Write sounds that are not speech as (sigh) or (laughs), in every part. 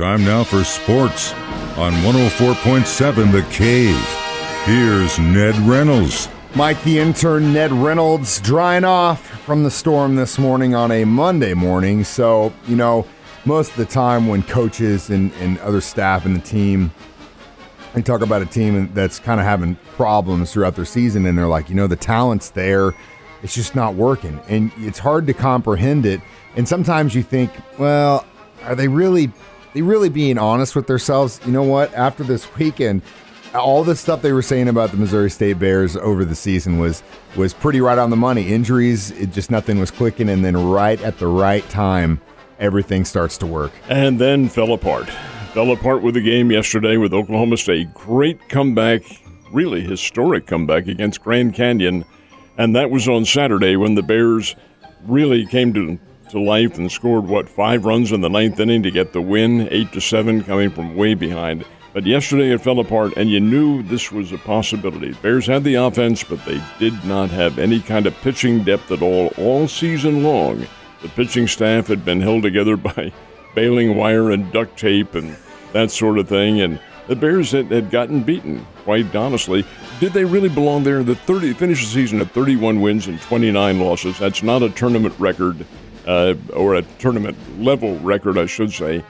Time now for sports on 104.7 The Cave. Here's Ned Reynolds. Mike, the intern, Ned Reynolds, drying off from the storm this morning on a Monday morning. So, you know, most of the time when coaches and, and other staff and the team they talk about a team that's kind of having problems throughout their season and they're like, you know, the talent's there, it's just not working. And it's hard to comprehend it. And sometimes you think, well, are they really they really being honest with themselves? You know what? After this weekend, all the stuff they were saying about the Missouri State Bears over the season was was pretty right on the money. Injuries, it just nothing was clicking and then right at the right time everything starts to work. And then fell apart fell apart with the game yesterday with Oklahoma State. Great comeback, really historic comeback against Grand Canyon. And that was on Saturday when the Bears really came to, to life and scored, what, five runs in the ninth inning to get the win, eight to seven, coming from way behind. But yesterday it fell apart, and you knew this was a possibility. Bears had the offense, but they did not have any kind of pitching depth at all all season long. The pitching staff had been held together (laughs) by baling wire and duct tape and that sort of thing. And the Bears had, had gotten beaten, quite honestly. Did they really belong there? The 30 finished the season at 31 wins and 29 losses. That's not a tournament record, uh, or a tournament level record, I should say.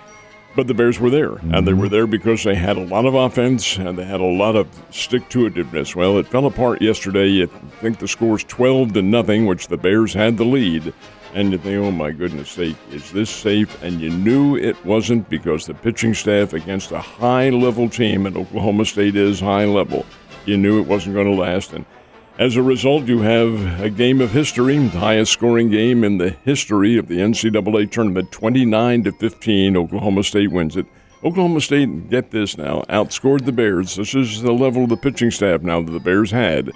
But the Bears were there, mm-hmm. and they were there because they had a lot of offense and they had a lot of stick to itiveness. Well, it fell apart yesterday. I think the score's 12 to nothing, which the Bears had the lead and you think, oh my goodness sake, is this safe? And you knew it wasn't because the pitching staff against a high level team, and Oklahoma State is high level, you knew it wasn't going to last. And as a result, you have a game of history, the highest scoring game in the history of the NCAA tournament, 29 to 15. Oklahoma State wins it. Oklahoma State, get this now, outscored the Bears. This is the level of the pitching staff now that the Bears had.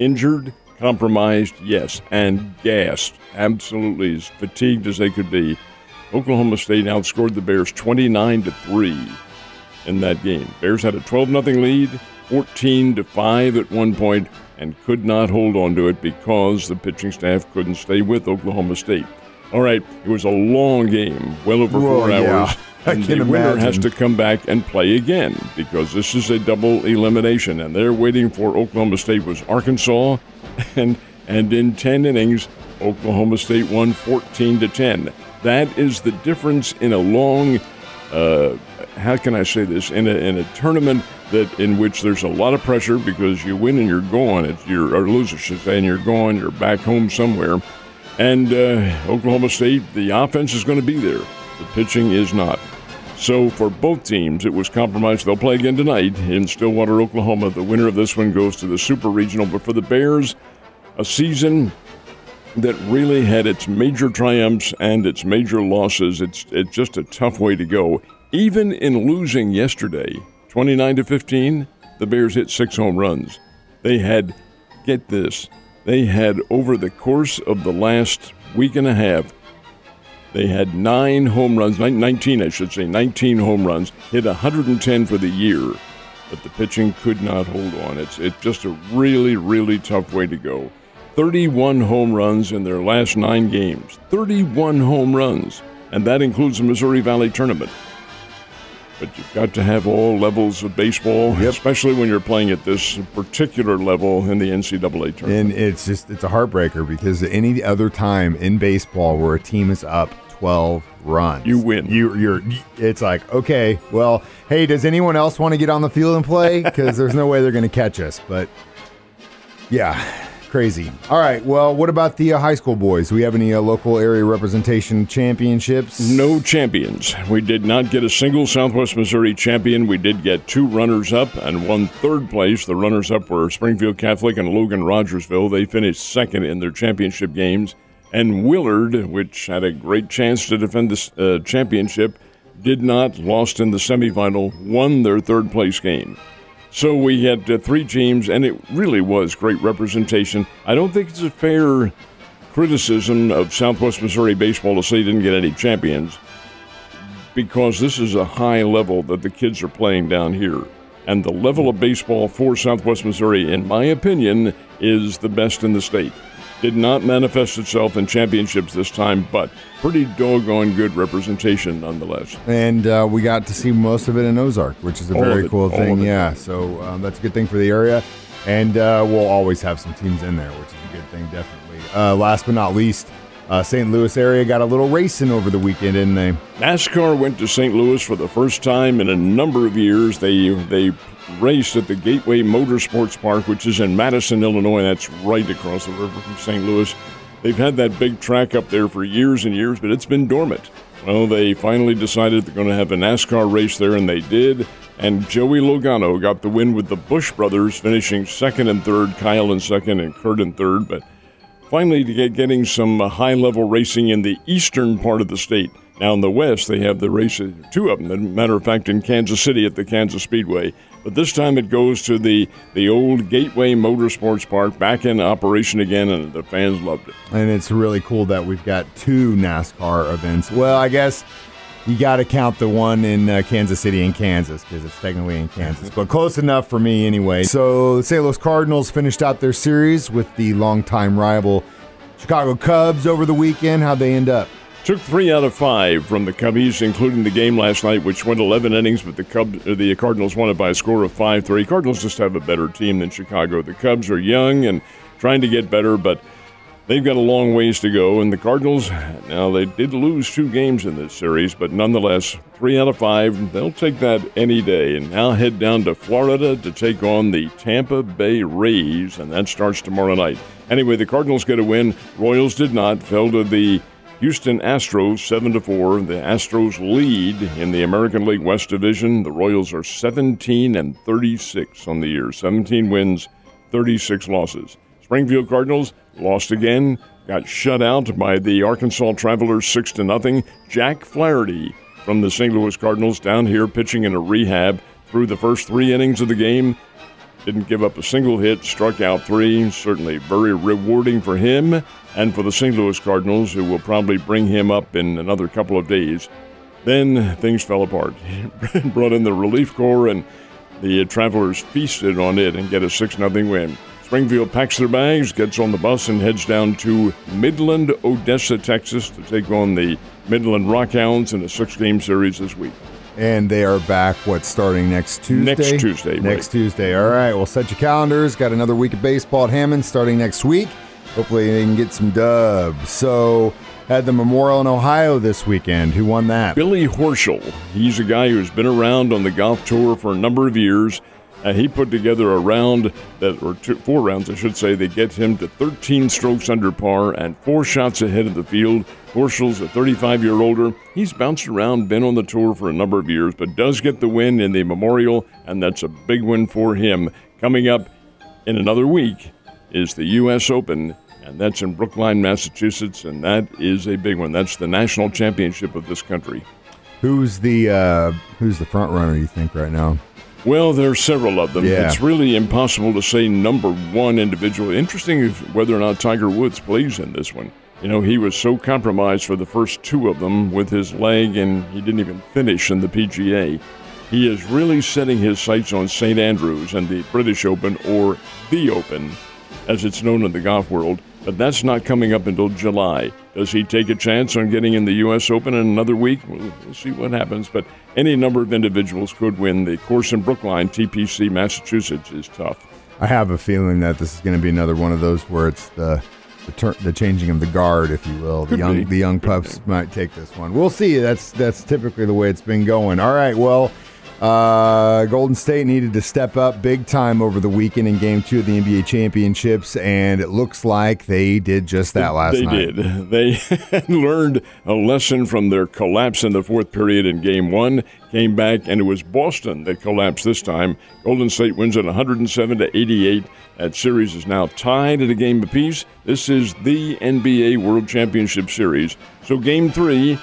Injured, compromised, yes, and gassed, absolutely as fatigued as they could be. Oklahoma State outscored the Bears 29 to 3 in that game. Bears had a 12 0 lead, 14 to 5 at one point, and could not hold on to it because the pitching staff couldn't stay with Oklahoma State. All right, it was a long game, well over Whoa, four yeah. hours. (laughs) And the winner has to come back and play again because this is a double elimination. And they're waiting for Oklahoma State was Arkansas (laughs) and and in 10 innings, Oklahoma State won 14 to 10. That is the difference in a long, uh, how can I say this, in a, in a tournament that in which there's a lot of pressure because you win and you're gone, it's you're or lose, and you're gone, you're back home somewhere. And uh, Oklahoma State, the offense is going to be there, the pitching is not. So for both teams, it was compromised. They'll play again tonight in Stillwater, Oklahoma. The winner of this one goes to the Super Regional. But for the Bears, a season that really had its major triumphs and its major losses. It's it's just a tough way to go. Even in losing yesterday, 29 to 15, the Bears hit six home runs. They had get this, they had over the course of the last week and a half they had nine home runs, 19, I should say, 19 home runs, hit 110 for the year, but the pitching could not hold on. It's, it's just a really, really tough way to go. 31 home runs in their last nine games. 31 home runs, and that includes the Missouri Valley Tournament. But you've got to have all levels of baseball, yep. especially when you're playing at this particular level in the NCAA tournament. And it's just it's a heartbreaker because any other time in baseball where a team is up 12 runs, you win. You you're it's like okay, well, hey, does anyone else want to get on the field and play? Because there's no way they're going to catch us. But yeah, Crazy. All right. Well, what about the uh, high school boys? Do we have any uh, local area representation championships? No champions. We did not get a single Southwest Missouri champion. We did get two runners up and one third place. The runners up were Springfield Catholic and Logan Rogersville. They finished second in their championship games. And Willard, which had a great chance to defend the uh, championship, did not, lost in the semifinal, won their third place game. So we had uh, three teams, and it really was great representation. I don't think it's a fair criticism of Southwest Missouri baseball to say they didn't get any champions because this is a high level that the kids are playing down here. And the level of baseball for Southwest Missouri, in my opinion, is the best in the state. Did not manifest itself in championships this time, but pretty doggone good representation nonetheless. And uh, we got to see most of it in Ozark, which is a All very it, cool thing. Yeah, so um, that's a good thing for the area. And uh, we'll always have some teams in there, which is a good thing, definitely. Uh, last but not least, uh, St. Louis area got a little racing over the weekend, didn't they? NASCAR went to St. Louis for the first time in a number of years. They they raced at the Gateway Motorsports Park, which is in Madison, Illinois. That's right across the river from St. Louis. They've had that big track up there for years and years, but it's been dormant. Well, they finally decided they're going to have a NASCAR race there, and they did. And Joey Logano got the win with the Busch brothers, finishing second and third, Kyle in second, and Kurt in third. But finally to get getting some uh, high level racing in the eastern part of the state. Now in the west, they have the races, two of them, as a matter of fact, in Kansas City at the Kansas Speedway. But this time it goes to the, the old Gateway Motorsports Park, back in operation again, and the fans loved it. And it's really cool that we've got two NASCAR events. Well, I guess you got to count the one in uh, Kansas City in Kansas because it's technically in Kansas, but close enough for me anyway. So the St. Louis Cardinals finished out their series with the longtime rival Chicago Cubs over the weekend. How'd they end up? Took three out of five from the Cubbies, including the game last night, which went 11 innings, but the Cubs, uh, the Cardinals won it by a score of 5-3. Cardinals just have a better team than Chicago. The Cubs are young and trying to get better, but they've got a long ways to go. And the Cardinals, now they did lose two games in this series, but nonetheless, three out of five, they'll take that any day. And now head down to Florida to take on the Tampa Bay Rays, and that starts tomorrow night. Anyway, the Cardinals get a win. Royals did not, fell to the Houston Astros 7 to 4. The Astros lead in the American League West Division. The Royals are 17 and 36 on the year. 17 wins, 36 losses. Springfield Cardinals lost again, got shut out by the Arkansas Travelers 6 to nothing. Jack Flaherty from the St. Louis Cardinals down here pitching in a rehab through the first 3 innings of the game. Didn't give up a single hit, struck out three. Certainly very rewarding for him and for the St. Louis Cardinals, who will probably bring him up in another couple of days. Then things fell apart. (laughs) Brought in the relief corps, and the Travelers feasted on it and get a 6 0 win. Springfield packs their bags, gets on the bus, and heads down to Midland, Odessa, Texas to take on the Midland Rockhounds in a six game series this week. And they are back, what, starting next Tuesday? Next Tuesday, Next right. Tuesday. All right. Well, set your calendars. Got another week of baseball at Hammond starting next week. Hopefully, they can get some dubs. So, had the Memorial in Ohio this weekend. Who won that? Billy Horschel. He's a guy who's been around on the golf tour for a number of years. Uh, he put together a round that, or two, four rounds, I should say, that get him to 13 strokes under par and four shots ahead of the field. Horschel's a 35 year older. He's bounced around, been on the tour for a number of years, but does get the win in the Memorial, and that's a big win for him. Coming up in another week is the U.S. Open, and that's in Brookline, Massachusetts, and that is a big one. That's the national championship of this country. Who's the uh, Who's the front runner? You think right now? Well, there are several of them. Yeah. It's really impossible to say number one individual. Interesting is whether or not Tiger Woods plays in this one. You know, he was so compromised for the first two of them with his leg, and he didn't even finish in the PGA. He is really setting his sights on St. Andrews and the British Open, or the Open, as it's known in the golf world. But that's not coming up until July. Does he take a chance on getting in the U.S. Open in another week? We'll, we'll see what happens. But any number of individuals could win. The course in Brookline, TPC, Massachusetts, is tough. I have a feeling that this is going to be another one of those where it's the the, tur- the changing of the guard, if you will. The Could young be. the young pups might take this one. We'll see. That's that's typically the way it's been going. All right. Well, uh, Golden State needed to step up big time over the weekend in Game Two of the NBA championships, and it looks like they did just that last they night. (laughs) They did. (laughs) They learned a lesson from their collapse in the fourth period in game one, came back, and it was Boston that collapsed this time. Golden State wins at 107 to 88. That series is now tied at a game apiece. This is the NBA World Championship Series. So game three,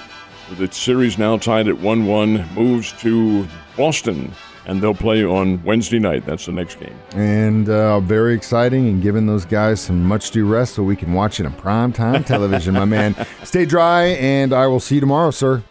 with the series now tied at 1 1, moves to Boston. And they'll play on Wednesday night. That's the next game. And uh, very exciting and giving those guys some much due rest so we can watch it on prime time television, my man. (laughs) Stay dry, and I will see you tomorrow, sir.